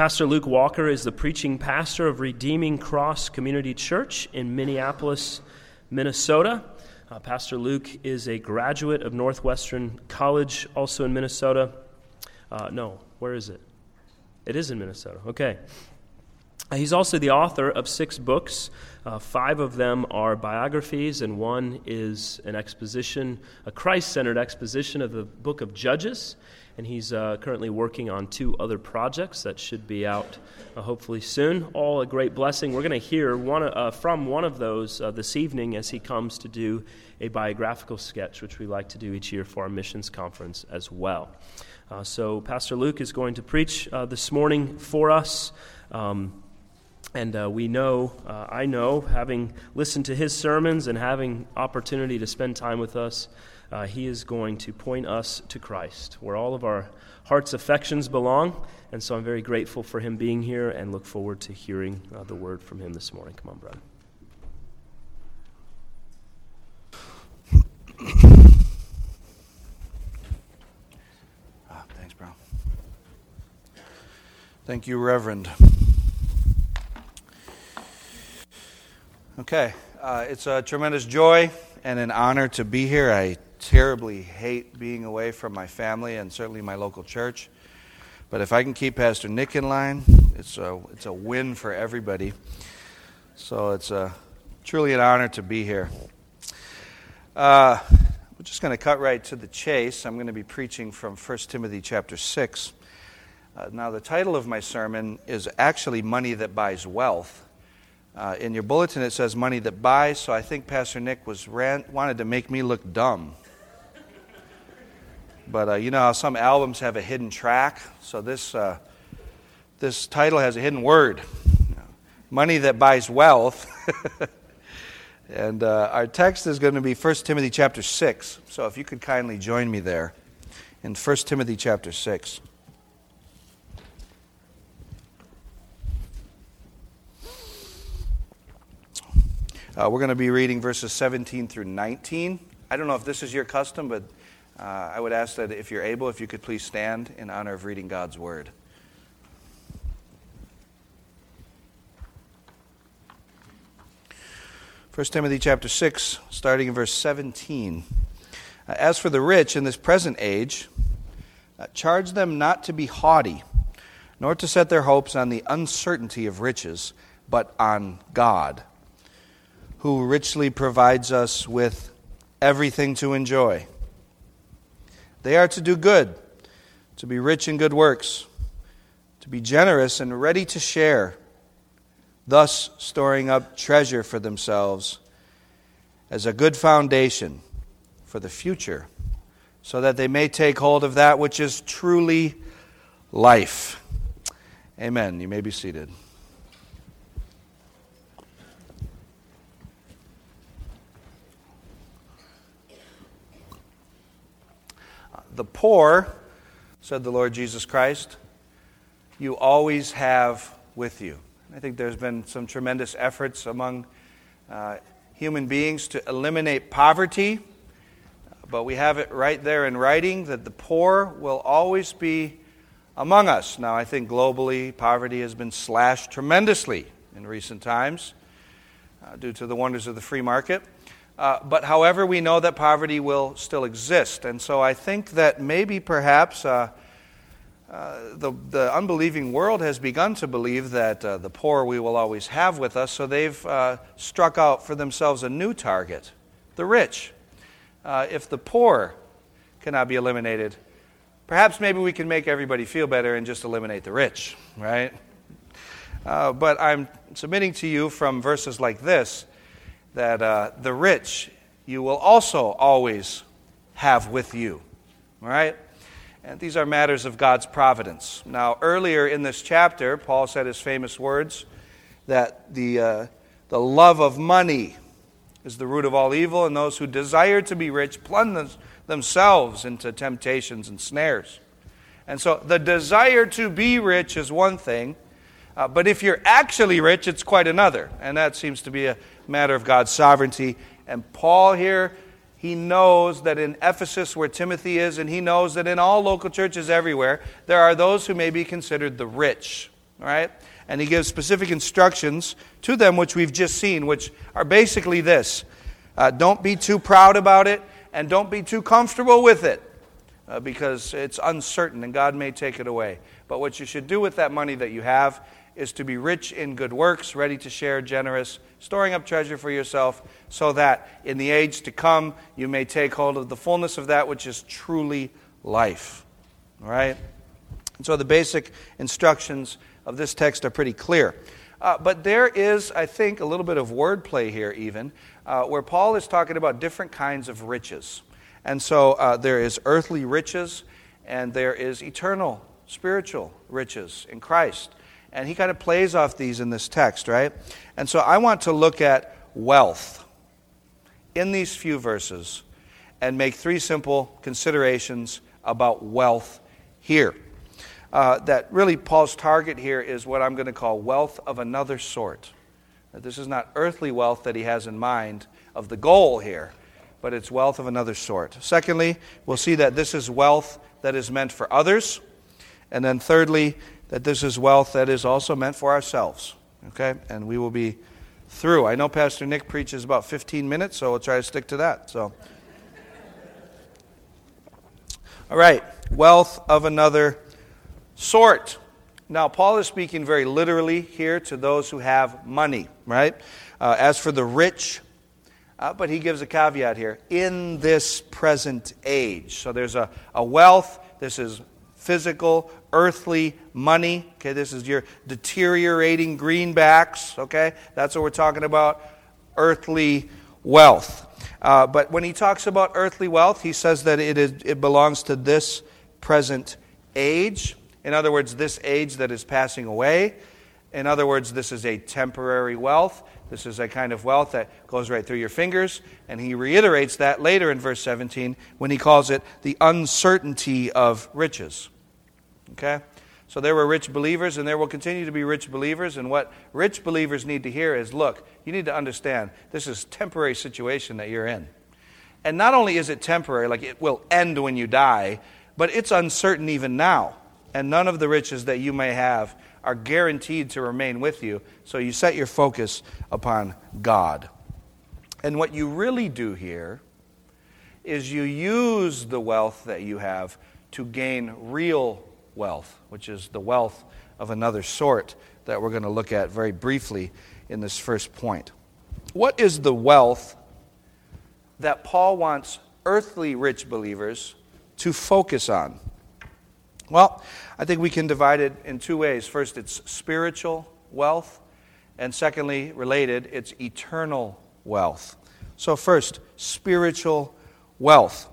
Pastor Luke Walker is the preaching pastor of Redeeming Cross Community Church in Minneapolis, Minnesota. Uh, pastor Luke is a graduate of Northwestern College, also in Minnesota. Uh, no, where is it? It is in Minnesota. Okay. Uh, he's also the author of six books. Uh, five of them are biographies, and one is an exposition, a Christ centered exposition of the book of Judges and he's uh, currently working on two other projects that should be out uh, hopefully soon. All a great blessing. We're going to hear one, uh, from one of those uh, this evening as he comes to do a biographical sketch, which we like to do each year for our missions conference as well. Uh, so, Pastor Luke is going to preach uh, this morning for us. Um, and uh, we know, uh, I know, having listened to his sermons and having opportunity to spend time with us, uh, he is going to point us to Christ, where all of our heart's affections belong. And so I'm very grateful for him being here and look forward to hearing uh, the word from him this morning. Come on, brother. Ah, thanks, bro. Thank you, Reverend. Okay, uh, it's a tremendous joy and an honor to be here. I terribly hate being away from my family and certainly my local church. But if I can keep Pastor Nick in line, it's a, it's a win for everybody. So it's a, truly an honor to be here. Uh, we're just going to cut right to the chase. I'm going to be preaching from 1 Timothy chapter 6. Uh, now, the title of my sermon is actually Money That Buys Wealth. Uh, in your bulletin, it says Money That Buys, so I think Pastor Nick was ran, wanted to make me look dumb. But uh, you know how some albums have a hidden track? So this, uh, this title has a hidden word Money that buys wealth. and uh, our text is going to be 1 Timothy chapter 6. So if you could kindly join me there in 1 Timothy chapter 6. Uh, we're going to be reading verses 17 through 19. I don't know if this is your custom, but uh, I would ask that if you're able, if you could please stand in honor of reading God's word. First Timothy chapter 6, starting in verse 17. Uh, As for the rich in this present age, uh, charge them not to be haughty, nor to set their hopes on the uncertainty of riches, but on God, who richly provides us with everything to enjoy. They are to do good, to be rich in good works, to be generous and ready to share, thus storing up treasure for themselves as a good foundation for the future, so that they may take hold of that which is truly life. Amen. You may be seated. The poor, said the Lord Jesus Christ, you always have with you. I think there's been some tremendous efforts among uh, human beings to eliminate poverty, but we have it right there in writing that the poor will always be among us. Now, I think globally, poverty has been slashed tremendously in recent times uh, due to the wonders of the free market. Uh, but however, we know that poverty will still exist. And so I think that maybe perhaps uh, uh, the, the unbelieving world has begun to believe that uh, the poor we will always have with us, so they've uh, struck out for themselves a new target the rich. If the poor cannot be eliminated, perhaps maybe we can make everybody feel better and just eliminate the rich, right? but I'm submitting to you from verses like this that uh, the rich you will also always have with you. All right? And these are matters of God's providence. Now, earlier in this chapter, Paul said his famous words that the, uh, the love of money is the root of all evil, and those who desire to be rich plunge themselves into temptations and snares. And so the desire to be rich is one thing, uh, but if you're actually rich, it's quite another. And that seems to be a matter of God's sovereignty. And Paul here, he knows that in Ephesus, where Timothy is, and he knows that in all local churches everywhere, there are those who may be considered the rich. right? And he gives specific instructions to them, which we've just seen, which are basically this uh, don't be too proud about it, and don't be too comfortable with it, uh, because it's uncertain and God may take it away. But what you should do with that money that you have is to be rich in good works, ready to share, generous, storing up treasure for yourself, so that in the age to come you may take hold of the fullness of that which is truly life. All right? And so the basic instructions of this text are pretty clear. Uh, but there is, I think, a little bit of wordplay here, even, uh, where Paul is talking about different kinds of riches. And so uh, there is earthly riches, and there is eternal, spiritual riches in Christ. And he kind of plays off these in this text, right? And so I want to look at wealth in these few verses and make three simple considerations about wealth here. Uh, that really Paul's target here is what I'm going to call wealth of another sort. That this is not earthly wealth that he has in mind of the goal here, but it's wealth of another sort. Secondly, we'll see that this is wealth that is meant for others. And then thirdly, that this is wealth that is also meant for ourselves. Okay? And we will be through. I know Pastor Nick preaches about 15 minutes, so we'll try to stick to that. So. All right, wealth of another sort. Now, Paul is speaking very literally here to those who have money, right? Uh, as for the rich, uh, but he gives a caveat here in this present age. So there's a, a wealth, this is physical, earthly money. Okay, this is your deteriorating greenbacks. Okay, that's what we're talking about earthly wealth. Uh, but when he talks about earthly wealth, he says that it, is, it belongs to this present age. In other words, this age that is passing away. In other words, this is a temporary wealth. This is a kind of wealth that goes right through your fingers. And he reiterates that later in verse 17 when he calls it the uncertainty of riches. Okay? So there were rich believers, and there will continue to be rich believers. And what rich believers need to hear is look, you need to understand this is temporary situation that you're in. And not only is it temporary, like it will end when you die, but it's uncertain even now. And none of the riches that you may have are guaranteed to remain with you. So you set your focus upon God. And what you really do here is you use the wealth that you have to gain real wealth, which is the wealth of another sort that we're going to look at very briefly in this first point. What is the wealth that Paul wants earthly rich believers to focus on? Well, I think we can divide it in two ways. First, it's spiritual wealth, and secondly, related, it's eternal wealth. So, first, spiritual wealth.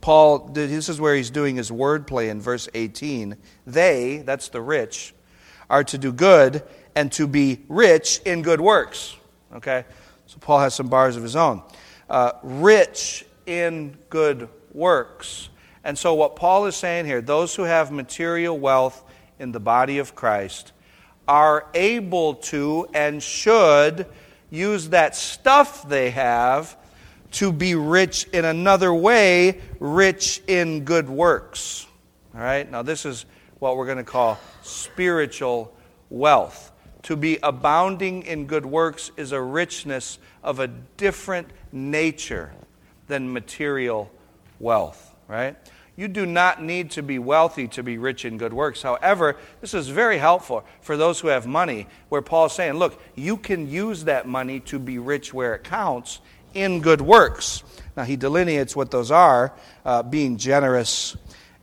Paul, this is where he's doing his wordplay in verse 18. They, that's the rich, are to do good and to be rich in good works. Okay? So Paul has some bars of his own. Uh, rich in good works. And so, what Paul is saying here, those who have material wealth in the body of Christ are able to and should use that stuff they have to be rich in another way, rich in good works. All right? Now, this is what we're going to call spiritual wealth. To be abounding in good works is a richness of a different nature than material wealth, right? You do not need to be wealthy to be rich in good works. However, this is very helpful for those who have money, where Paul's saying, look, you can use that money to be rich where it counts in good works. Now, he delineates what those are uh, being generous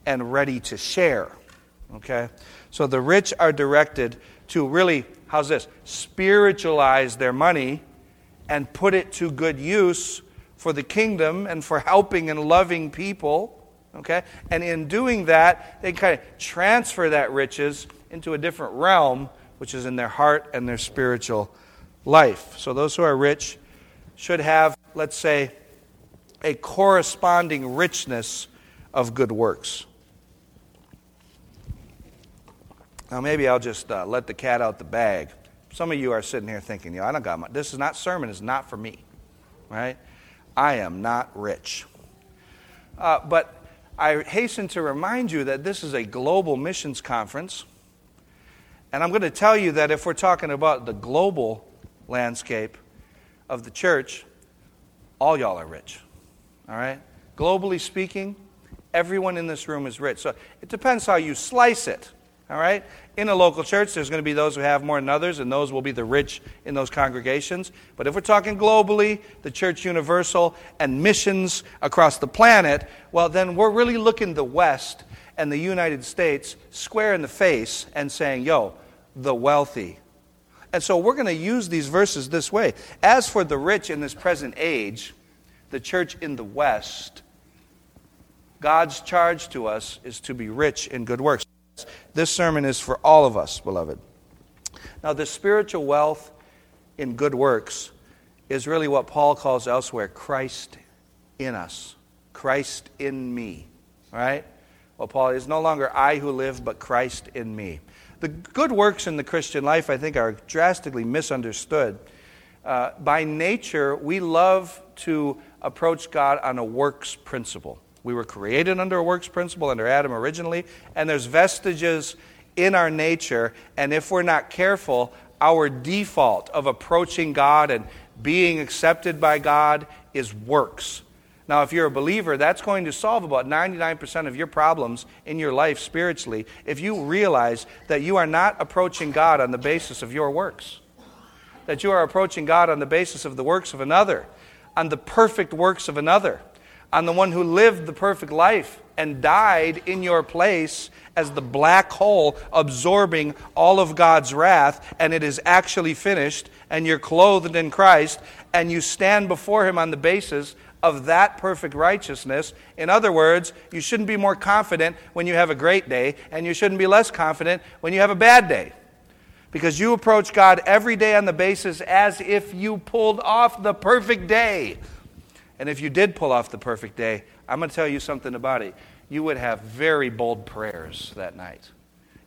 and ready to share. Okay? So the rich are directed to really, how's this? Spiritualize their money and put it to good use for the kingdom and for helping and loving people. Okay? And in doing that, they kind of transfer that riches into a different realm, which is in their heart and their spiritual life. So those who are rich should have, let's say, a corresponding richness of good works. Now, maybe I'll just uh, let the cat out the bag. Some of you are sitting here thinking, you know, I don't got my, this is not sermon, is not for me, right? I am not rich. Uh, but I hasten to remind you that this is a global missions conference, And I'm going to tell you that if we're talking about the global landscape of the church, all y'all are rich. All right? Globally speaking, everyone in this room is rich. So it depends how you slice it. All right? In a local church, there's going to be those who have more than others, and those will be the rich in those congregations. But if we're talking globally, the church universal, and missions across the planet, well, then we're really looking the West and the United States square in the face and saying, yo, the wealthy. And so we're going to use these verses this way. As for the rich in this present age, the church in the West, God's charge to us is to be rich in good works. This sermon is for all of us, beloved. Now, the spiritual wealth in good works is really what Paul calls elsewhere Christ in us, Christ in me. Right? Well, Paul is no longer I who live, but Christ in me. The good works in the Christian life, I think, are drastically misunderstood. Uh, by nature, we love to approach God on a works principle. We were created under a works principle under Adam originally, and there's vestiges in our nature, and if we're not careful, our default of approaching God and being accepted by God is works. Now, if you're a believer, that's going to solve about 99% of your problems in your life spiritually if you realize that you are not approaching God on the basis of your works, that you are approaching God on the basis of the works of another, on the perfect works of another on the one who lived the perfect life and died in your place as the black hole absorbing all of God's wrath, and it is actually finished, and you're clothed in Christ, and you stand before Him on the basis of that perfect righteousness. In other words, you shouldn't be more confident when you have a great day, and you shouldn't be less confident when you have a bad day. Because you approach God every day on the basis as if you pulled off the perfect day and if you did pull off the perfect day, I'm going to tell you something about it. You would have very bold prayers that night.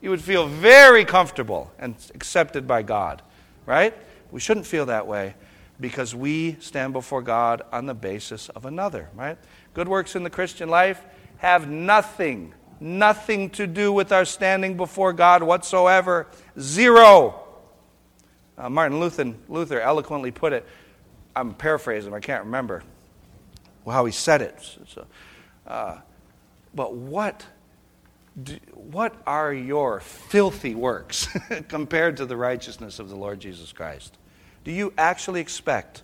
You would feel very comfortable and accepted by God, right? We shouldn't feel that way because we stand before God on the basis of another, right? Good works in the Christian life have nothing, nothing to do with our standing before God whatsoever. Zero. Uh, Martin Luther, Luther eloquently put it. I'm paraphrasing, I can't remember how he said it. So, uh, but what, do, what are your filthy works compared to the righteousness of the Lord Jesus Christ? Do you actually expect,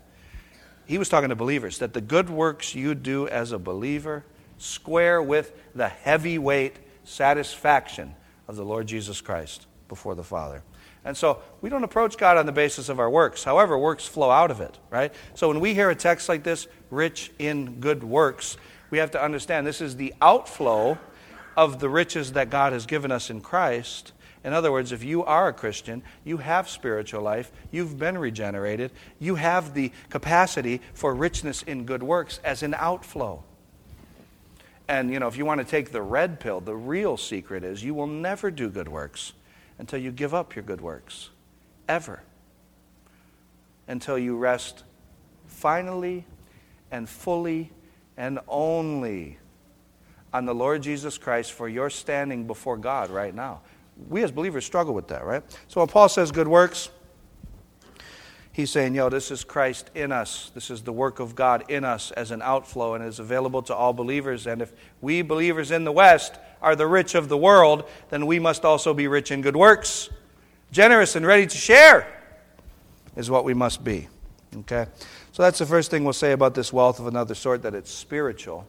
he was talking to believers, that the good works you do as a believer square with the heavyweight satisfaction of the Lord Jesus Christ before the Father? And so we don't approach God on the basis of our works. However, works flow out of it, right? So when we hear a text like this, rich in good works, we have to understand this is the outflow of the riches that God has given us in Christ. In other words, if you are a Christian, you have spiritual life, you've been regenerated, you have the capacity for richness in good works as an outflow. And, you know, if you want to take the red pill, the real secret is you will never do good works until you give up your good works. Ever. Until you rest finally and fully and only on the Lord Jesus Christ for your standing before God right now. We as believers struggle with that, right? So when Paul says good works, he's saying, yo, this is Christ in us. This is the work of God in us as an outflow and is available to all believers. And if we believers in the West are the rich of the world, then we must also be rich in good works. Generous and ready to share is what we must be. Okay? So that's the first thing we'll say about this wealth of another sort that it's spiritual.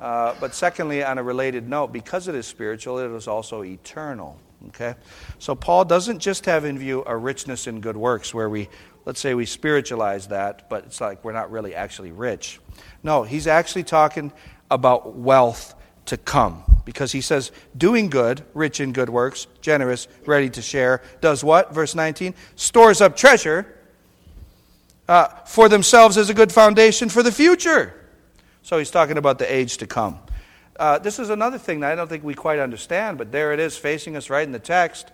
Uh, but secondly, on a related note, because it is spiritual, it is also eternal. Okay? So Paul doesn't just have in view a richness in good works where we, let's say, we spiritualize that, but it's like we're not really actually rich. No, he's actually talking about wealth to come. Because he says, doing good, rich in good works, generous, ready to share, does what? Verse 19, stores up treasure uh, for themselves as a good foundation for the future. So he's talking about the age to come. Uh, this is another thing that I don't think we quite understand, but there it is facing us right in the text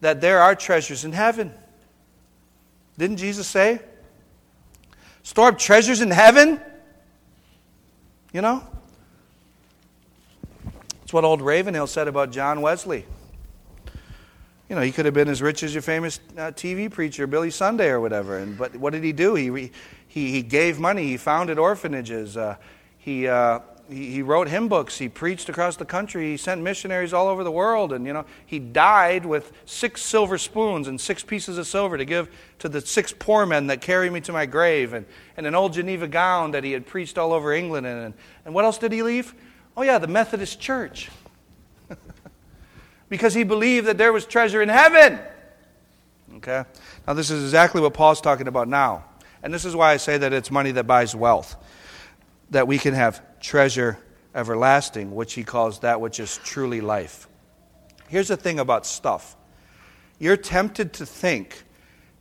that there are treasures in heaven. Didn't Jesus say? Store up treasures in heaven? You know? It's what old Ravenhill said about John Wesley. You know, he could have been as rich as your famous uh, TV preacher, Billy Sunday, or whatever. And, but what did he do? He, he, he gave money, he founded orphanages, uh, he, uh, he, wrote hymn books, he preached across the country, he sent missionaries all over the world. And, you know, he died with six silver spoons and six pieces of silver to give to the six poor men that carry me to my grave, and, and an old Geneva gown that he had preached all over England. And, and what else did he leave? Oh, yeah, the Methodist Church because he believed that there was treasure in heaven. Okay? Now, this is exactly what Paul's talking about now. And this is why I say that it's money that buys wealth, that we can have treasure everlasting, which he calls that which is truly life. Here's the thing about stuff you're tempted to think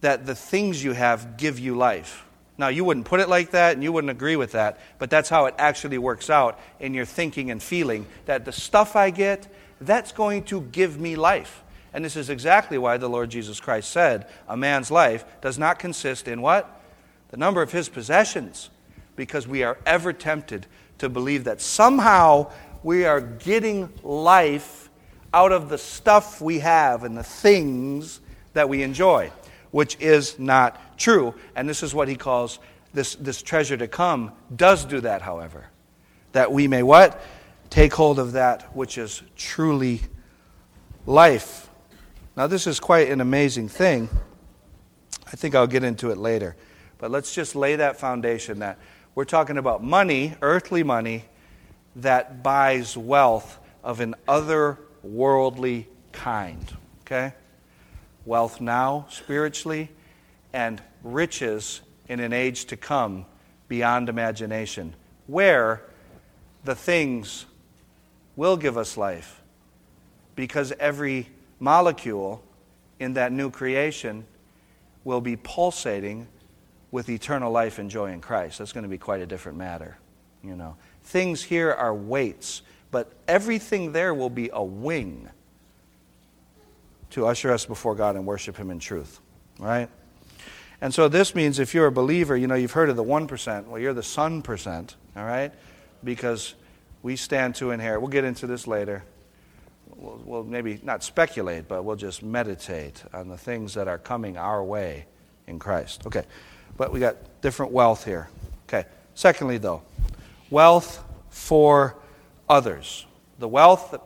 that the things you have give you life. Now, you wouldn't put it like that and you wouldn't agree with that, but that's how it actually works out in your thinking and feeling that the stuff I get, that's going to give me life. And this is exactly why the Lord Jesus Christ said, A man's life does not consist in what? The number of his possessions. Because we are ever tempted to believe that somehow we are getting life out of the stuff we have and the things that we enjoy, which is not true. And this is what he calls this, this treasure to come, does do that, however. That we may what? take hold of that which is truly life. Now, this is quite an amazing thing. I think I'll get into it later. But let's just lay that foundation that we're talking about money, earthly money, that buys wealth of an otherworldly kind. Okay? Wealth now, spiritually, and riches in an age to come beyond imagination, where the things will give us life because every molecule in that new creation will be pulsating with eternal life and joy in Christ. That's going to be quite a different matter, you know. Things here are weights, but everything there will be a wing to usher us before God and worship him in truth, right? And so this means if you're a believer, you know, you've heard of the 1%, well you're the sun percent, all right? Because we stand to inherit. We'll get into this later. We'll, we'll, maybe not speculate, but we'll just meditate on the things that are coming our way in Christ. Okay, but we got different wealth here. Okay, secondly, though, wealth for others. The wealth that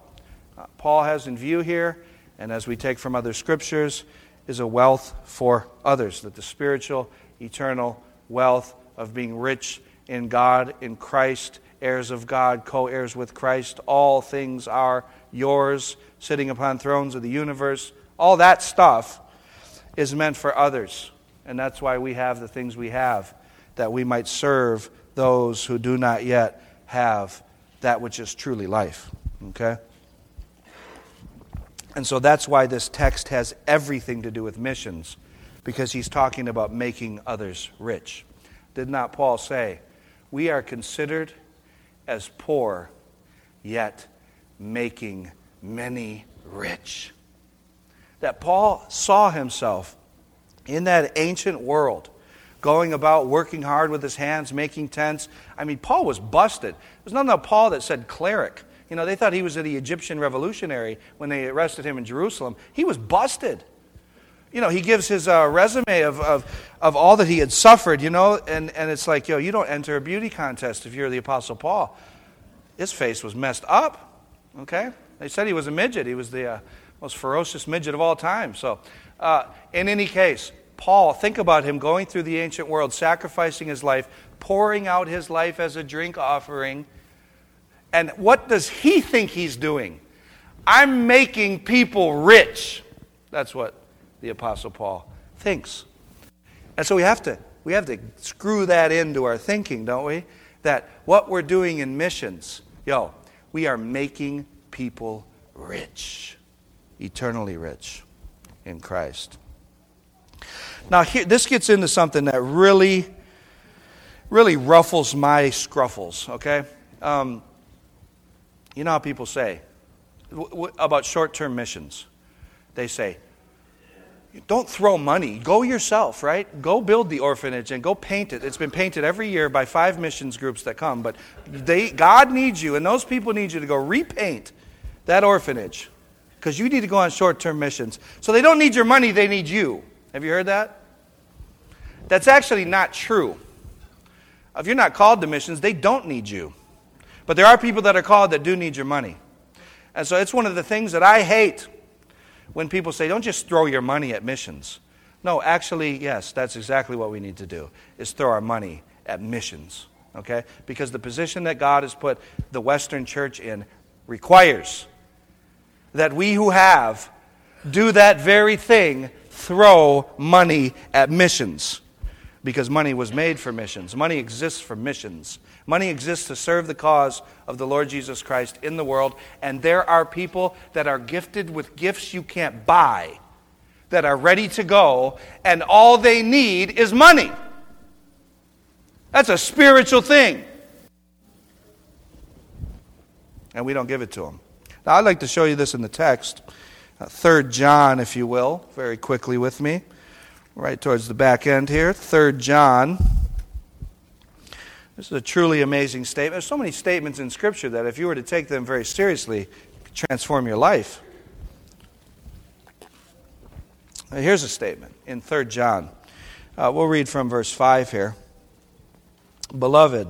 uh, Paul has in view here, and as we take from other scriptures, is a wealth for others. That the spiritual, eternal wealth of being rich in God, in Christ, heirs of God, co heirs with Christ. All things are yours, sitting upon thrones of the universe. All that stuff is meant for others. And that's why we have the things we have, that we might serve those who do not yet have that which is truly life. Okay? And so that's why this text has everything to do with missions, because he's talking about making others rich. Did not Paul say, We are considered as poor, yet making many rich. That Paul saw himself in that ancient world, going about working hard with his hands, making tents. I mean, Paul was busted. There's nothing about Paul that said cleric. You know, they thought he was the Egyptian revolutionary when they arrested him in Jerusalem. He was busted. You know, he gives his uh, resume of, of, of all that he had suffered, you know, and, and it's like, yo, you don't enter a beauty contest if you're the Apostle Paul. His face was messed up, okay? They said he was a midget. He was the uh, most ferocious midget of all time. So, uh, in any case, Paul, think about him going through the ancient world, sacrificing his life, pouring out his life as a drink offering. And what does he think he's doing? I'm making people rich. That's what the Apostle Paul thinks. And so we have to, we have to screw that into our thinking, don't we? That what we're doing in missions, yo, we are making people rich, eternally rich in Christ. Now, here, this gets into something that really, really ruffles my scruffles, okay? Um, you know how people say w- w- about short term missions? They say, don't throw money. Go yourself, right? Go build the orphanage and go paint it. It's been painted every year by five missions groups that come, but they, God needs you, and those people need you to go repaint that orphanage. because you need to go on short term missions. So they don't need your money, they need you. Have you heard that? That's actually not true. If you're not called to missions, they don't need you. But there are people that are called that do need your money. And so it's one of the things that I hate when people say, don't just throw your money at missions. No, actually, yes, that's exactly what we need to do, is throw our money at missions. Okay? Because the position that God has put the Western church in requires that we who have do that very thing throw money at missions because money was made for missions. Money exists for missions. Money exists to serve the cause of the Lord Jesus Christ in the world. And there are people that are gifted with gifts you can't buy that are ready to go, and all they need is money. That's a spiritual thing. And we don't give it to them. Now, I'd like to show you this in the text. Uh, 3 John, if you will, very quickly with me right towards the back end here. Third John. This is a truly amazing statement. There's so many statements in Scripture that if you were to take them very seriously, transform your life. Here's a statement in Third John. Uh, we'll read from verse 5 here. Beloved,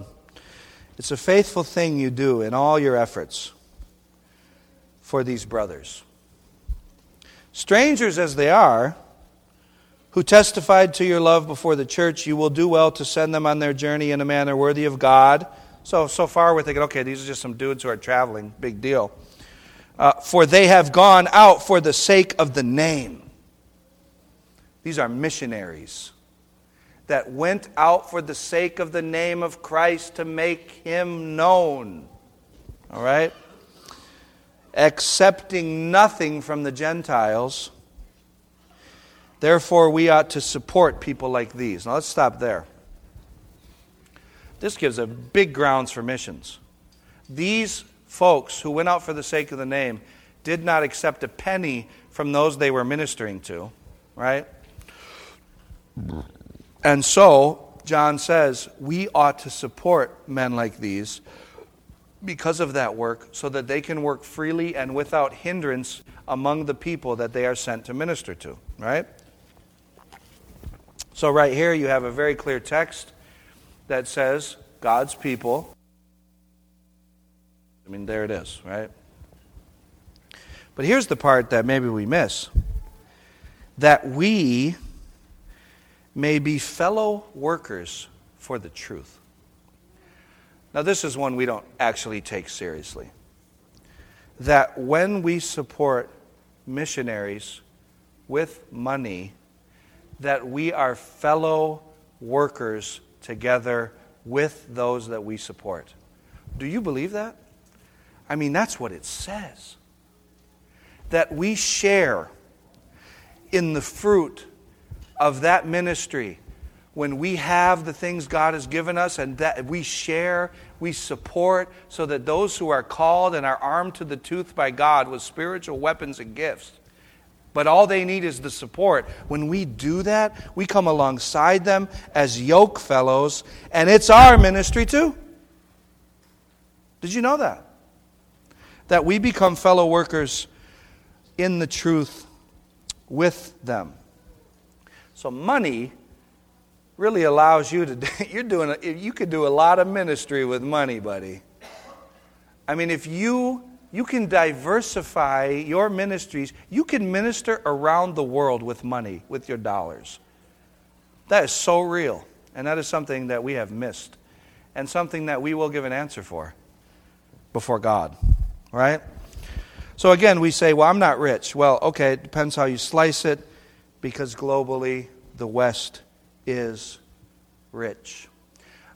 it's a faithful thing you do in all your efforts for these brothers. Strangers as they are, who testified to your love before the church, you will do well to send them on their journey in a manner worthy of God. So, so far we're thinking, okay, these are just some dudes who are traveling. Big deal. Uh, for they have gone out for the sake of the name. These are missionaries that went out for the sake of the name of Christ to make him known. All right? Accepting nothing from the Gentiles Therefore, we ought to support people like these. Now, let's stop there. This gives a big grounds for missions. These folks who went out for the sake of the name did not accept a penny from those they were ministering to, right? And so, John says, we ought to support men like these because of that work so that they can work freely and without hindrance among the people that they are sent to minister to, right? So, right here, you have a very clear text that says God's people. I mean, there it is, right? But here's the part that maybe we miss that we may be fellow workers for the truth. Now, this is one we don't actually take seriously. That when we support missionaries with money, that we are fellow workers together with those that we support. Do you believe that? I mean, that's what it says. That we share in the fruit of that ministry when we have the things God has given us and that we share, we support, so that those who are called and are armed to the tooth by God with spiritual weapons and gifts but all they need is the support. When we do that, we come alongside them as yoke fellows, and it's our ministry too. Did you know that? That we become fellow workers in the truth with them. So money really allows you to you're doing you could do a lot of ministry with money, buddy. I mean, if you you can diversify your ministries. You can minister around the world with money, with your dollars. That is so real. And that is something that we have missed. And something that we will give an answer for before God. Right? So again, we say, well, I'm not rich. Well, okay, it depends how you slice it, because globally, the West is rich.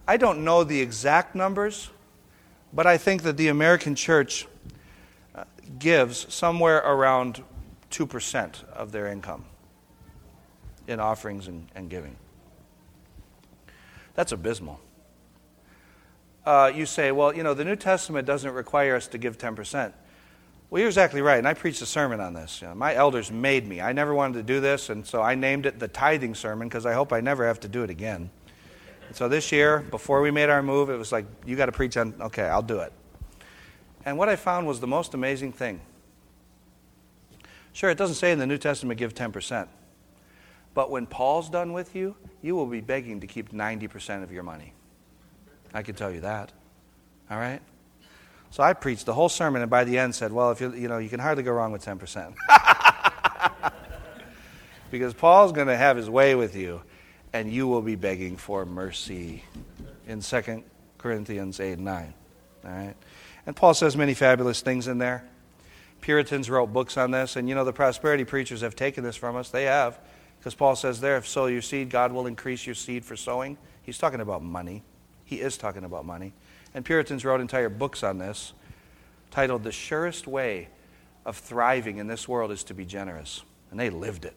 I don't know the exact numbers, but I think that the American church gives somewhere around 2% of their income in offerings and, and giving. That's abysmal. Uh, you say, well, you know, the New Testament doesn't require us to give 10%. Well, you're exactly right, and I preached a sermon on this. You know, my elders made me. I never wanted to do this, and so I named it the tithing sermon because I hope I never have to do it again. And so this year, before we made our move, it was like, you got to preach on, okay, I'll do it. And what I found was the most amazing thing Sure, it doesn't say in the New Testament give 10%. But when Paul's done with you, you will be begging to keep 90% of your money. I can tell you that. All right? So I preached the whole sermon and by the end said, well, if you you know, you can hardly go wrong with 10%. because Paul's going to have his way with you and you will be begging for mercy in 2 Corinthians 8 and 9. All right? And Paul says many fabulous things in there. Puritans wrote books on this, and you know, the prosperity preachers have taken this from us. They have. Because Paul says there, if sow your seed, God will increase your seed for sowing. He's talking about money. He is talking about money. And Puritans wrote entire books on this, titled The Surest Way of Thriving in This World is to Be Generous. And they lived it.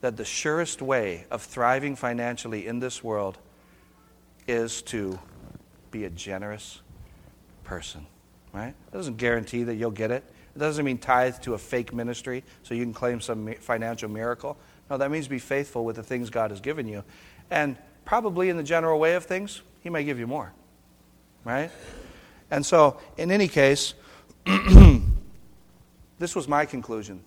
That the surest way of thriving financially in this world is to be a generous person. Right? It doesn't guarantee that you'll get it. It doesn't mean tithe to a fake ministry so you can claim some financial miracle. No, that means be faithful with the things God has given you. And probably in the general way of things, He may give you more. Right? And so, in any case, this was my conclusion.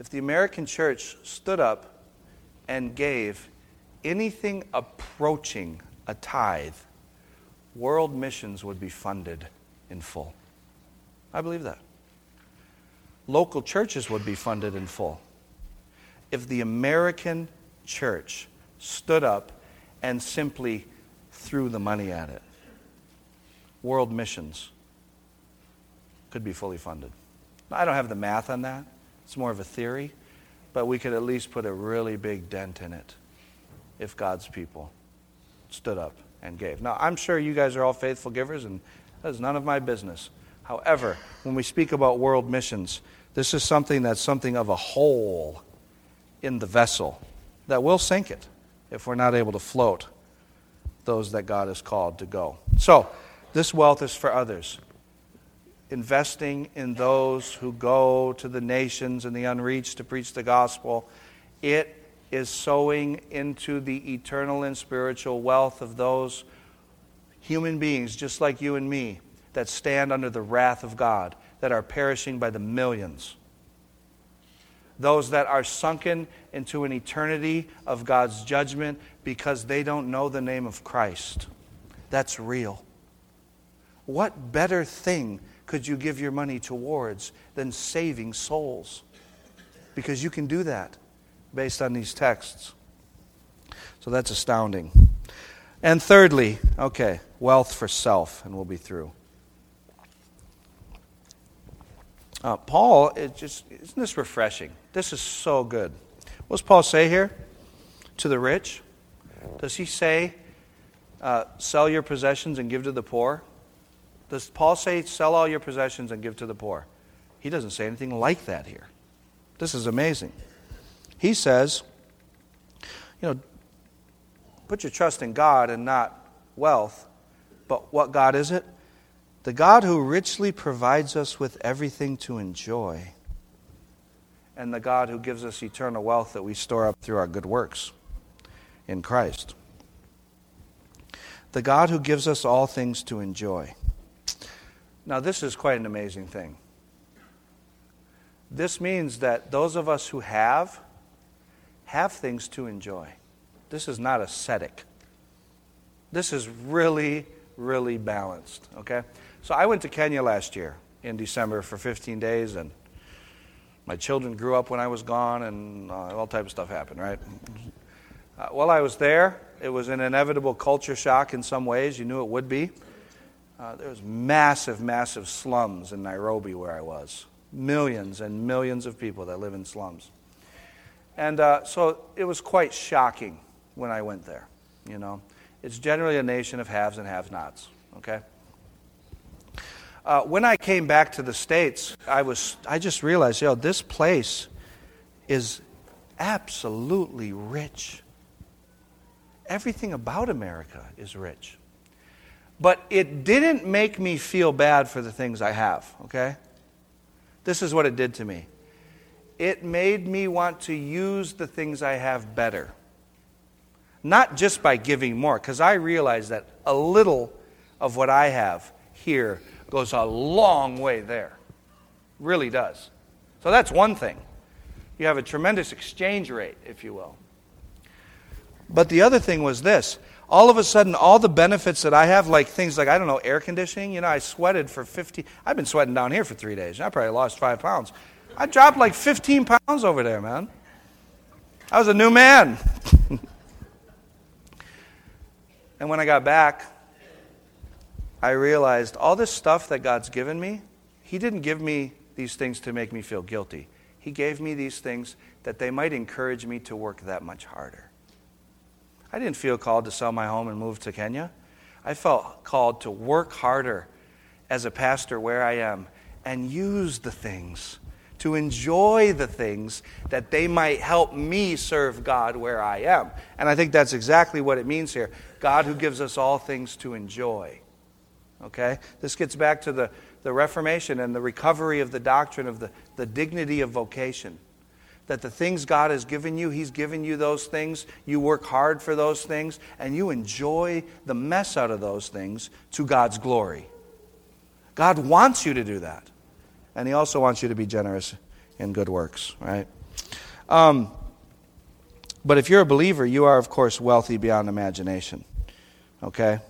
If the American church stood up and gave anything approaching a tithe, world missions would be funded in full. I believe that. Local churches would be funded in full. If the American church stood up and simply threw the money at it, world missions could be fully funded. I don't have the math on that, it's more of a theory, but we could at least put a really big dent in it if God's people stood up and gave. Now, I'm sure you guys are all faithful givers, and that is none of my business. However, when we speak about world missions, this is something that's something of a hole in the vessel that will sink it if we're not able to float those that God has called to go. So, this wealth is for others. Investing in those who go to the nations and the unreached to preach the gospel, it is sowing into the eternal and spiritual wealth of those human beings, just like you and me, that stand under the wrath of God, that are perishing by the millions. Those that are sunken into an eternity of God's judgment because they don't know the name of Christ. That's real. What better thing could you give your money towards than saving souls? Because you can do that based on these texts. So that's astounding. And thirdly, okay, wealth for self, and we'll be through. Uh, Paul, it just isn't this refreshing? This is so good. What does Paul say here to the rich? Does he say, uh, "Sell your possessions and give to the poor"? Does Paul say, "Sell all your possessions and give to the poor"? He doesn't say anything like that here. This is amazing. He says, you know, put your trust in God and not wealth. But what God is it? The God who richly provides us with everything to enjoy, and the God who gives us eternal wealth that we store up through our good works in Christ. The God who gives us all things to enjoy. Now, this is quite an amazing thing. This means that those of us who have have things to enjoy. This is not ascetic. This is really, really balanced, okay? So I went to Kenya last year in December for 15 days, and my children grew up when I was gone, and uh, all type of stuff happened, right? Uh, while I was there, it was an inevitable culture shock in some ways. You knew it would be. Uh, there was massive, massive slums in Nairobi where I was. Millions and millions of people that live in slums. And uh, so it was quite shocking when I went there. You know, it's generally a nation of haves and have nots, okay? Uh, when I came back to the States, I, was, I just realized, know, this place is absolutely rich. Everything about America is rich. But it didn't make me feel bad for the things I have, okay? This is what it did to me it made me want to use the things I have better. Not just by giving more, because I realize that a little of what I have here goes a long way there. Really does. So that's one thing. You have a tremendous exchange rate, if you will. But the other thing was this all of a sudden, all the benefits that I have, like things like, I don't know, air conditioning, you know, I sweated for 50, I've been sweating down here for three days. I probably lost five pounds. I dropped like 15 pounds over there, man. I was a new man. and when I got back, I realized all this stuff that God's given me, He didn't give me these things to make me feel guilty. He gave me these things that they might encourage me to work that much harder. I didn't feel called to sell my home and move to Kenya. I felt called to work harder as a pastor where I am and use the things, to enjoy the things that they might help me serve God where I am. And I think that's exactly what it means here God who gives us all things to enjoy. Okay? This gets back to the, the Reformation and the recovery of the doctrine of the, the dignity of vocation that the things God has given you, He's given you those things. You work hard for those things, and you enjoy the mess out of those things to God's glory. God wants you to do that. And He also wants you to be generous in good works, right? Um, but if you're a believer, you are, of course, wealthy beyond imagination. Okay?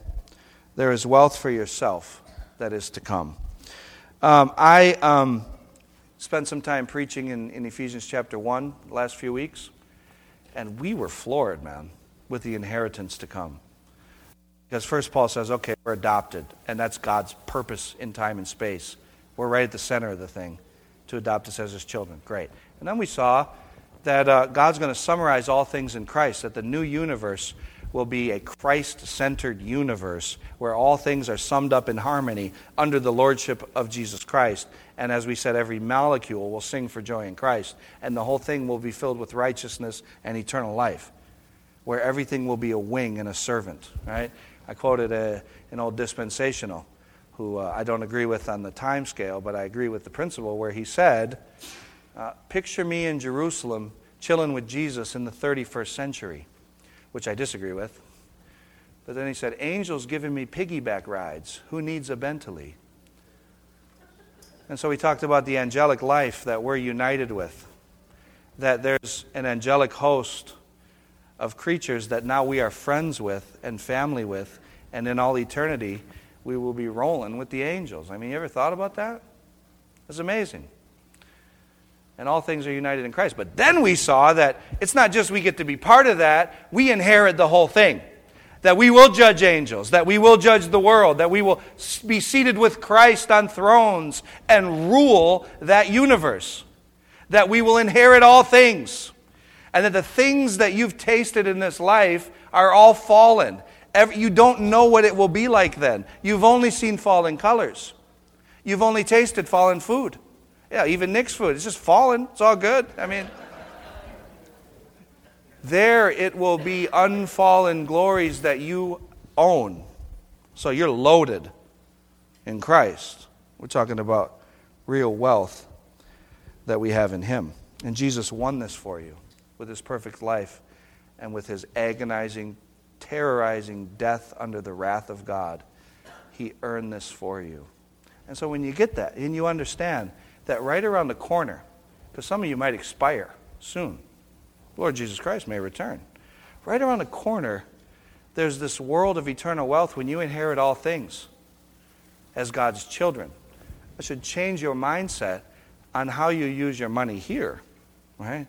There is wealth for yourself that is to come. Um, I. Um, spent some time preaching in, in Ephesians chapter 1 the last few weeks, and we were floored, man, with the inheritance to come. Because first Paul says, okay, we're adopted, and that's God's purpose in time and space. We're right at the center of the thing to adopt us as his children. Great. And then we saw that uh, God's going to summarize all things in Christ, that the new universe will be a Christ centered universe where all things are summed up in harmony under the lordship of Jesus Christ. And as we said, every molecule will sing for joy in Christ. And the whole thing will be filled with righteousness and eternal life, where everything will be a wing and a servant. Right? I quoted a, an old dispensational who uh, I don't agree with on the time scale, but I agree with the principle, where he said, uh, Picture me in Jerusalem chilling with Jesus in the 31st century which I disagree with. But then he said, Angels giving me piggyback rides. Who needs a Bentley? And so he talked about the angelic life that we're united with, that there's an angelic host of creatures that now we are friends with and family with, and in all eternity we will be rolling with the angels. I mean, you ever thought about that? It's amazing and all things are united in Christ. But then we saw that it's not just we get to be part of that, we inherit the whole thing. That we will judge angels, that we will judge the world, that we will be seated with Christ on thrones and rule that universe. That we will inherit all things. And that the things that you've tasted in this life are all fallen. You don't know what it will be like then. You've only seen fallen colors, you've only tasted fallen food. Yeah, even Nick's food. It's just fallen. It's all good. I mean, there it will be unfallen glories that you own. So you're loaded in Christ. We're talking about real wealth that we have in Him. And Jesus won this for you with His perfect life and with His agonizing, terrorizing death under the wrath of God. He earned this for you. And so when you get that and you understand, that right around the corner, because some of you might expire soon, Lord Jesus Christ may return. Right around the corner, there's this world of eternal wealth when you inherit all things as God's children. It should change your mindset on how you use your money here, right?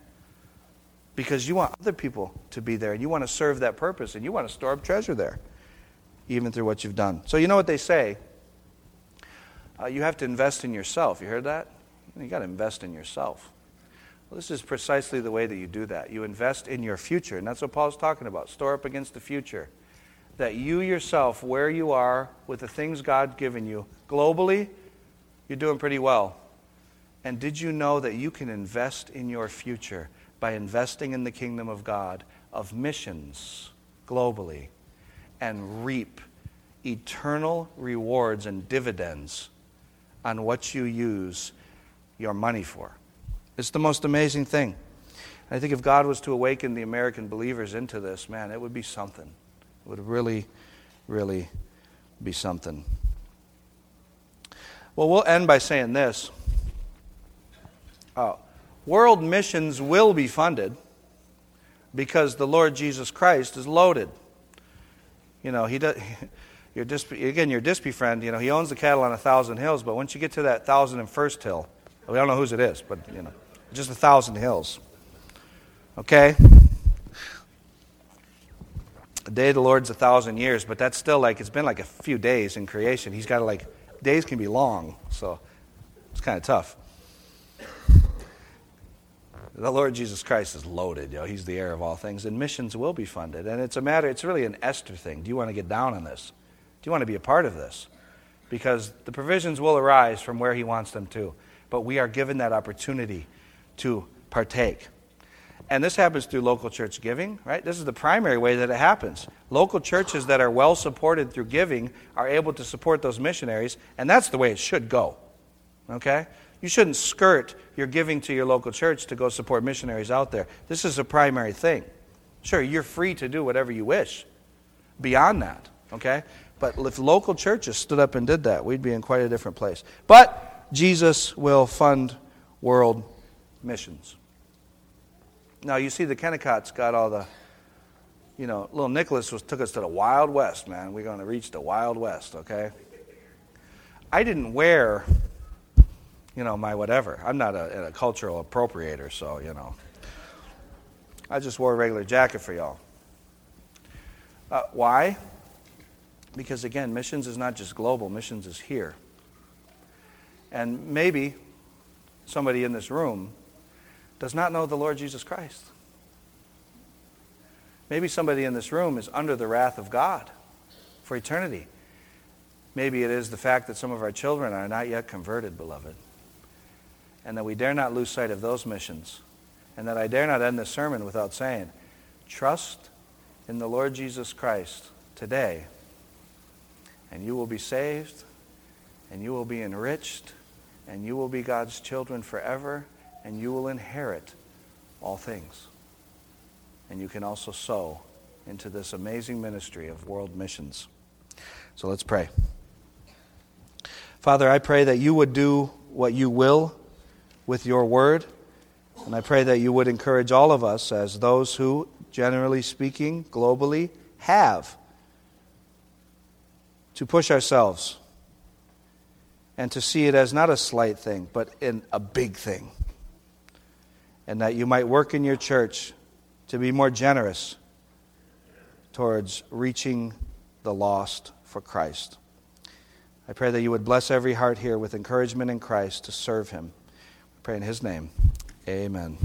Because you want other people to be there and you want to serve that purpose and you want to store up treasure there, even through what you've done. So, you know what they say? Uh, you have to invest in yourself. You heard that? You got to invest in yourself. Well, this is precisely the way that you do that. You invest in your future, and that's what Paul's talking about. Store up against the future. That you yourself, where you are with the things God's given you, globally, you're doing pretty well. And did you know that you can invest in your future by investing in the kingdom of God, of missions globally, and reap eternal rewards and dividends on what you use your money for. It's the most amazing thing. I think if God was to awaken the American believers into this, man, it would be something. It would really, really be something. Well, we'll end by saying this. Uh, world missions will be funded because the Lord Jesus Christ is loaded. You know, he does. Your Dispy, again, your Dispy friend, you know, he owns the cattle on a thousand hills, but once you get to that thousand and first hill, we don't know whose it is, but you know, just a thousand hills. Okay? A day of the Lord's a thousand years, but that's still like it's been like a few days in creation. He's got to like days can be long, so it's kind of tough. The Lord Jesus Christ is loaded. You know, he's the heir of all things, and missions will be funded. And it's a matter, it's really an Esther thing. Do you want to get down on this? Do you want to be a part of this? Because the provisions will arise from where he wants them to. But we are given that opportunity to partake. And this happens through local church giving, right? This is the primary way that it happens. Local churches that are well supported through giving are able to support those missionaries, and that's the way it should go. Okay? You shouldn't skirt your giving to your local church to go support missionaries out there. This is a primary thing. Sure, you're free to do whatever you wish beyond that, okay? But if local churches stood up and did that, we'd be in quite a different place. But Jesus will fund world missions. Now, you see, the Kennicotts got all the, you know, little Nicholas was, took us to the Wild West, man. We're going to reach the Wild West, okay? I didn't wear you know, my whatever. I'm not a, a cultural appropriator, so, you know. I just wore a regular jacket for y'all. Uh, why? Because, again, missions is not just global, missions is here. And maybe somebody in this room does not know the Lord Jesus Christ. Maybe somebody in this room is under the wrath of God for eternity. Maybe it is the fact that some of our children are not yet converted, beloved and that we dare not lose sight of those missions. And that I dare not end this sermon without saying, trust in the Lord Jesus Christ today, and you will be saved, and you will be enriched, and you will be God's children forever, and you will inherit all things. And you can also sow into this amazing ministry of world missions. So let's pray. Father, I pray that you would do what you will with your word. And I pray that you would encourage all of us as those who, generally speaking, globally, have to push ourselves and to see it as not a slight thing, but in a big thing. And that you might work in your church to be more generous towards reaching the lost for Christ. I pray that you would bless every heart here with encouragement in Christ to serve him. Pray in his name. Amen.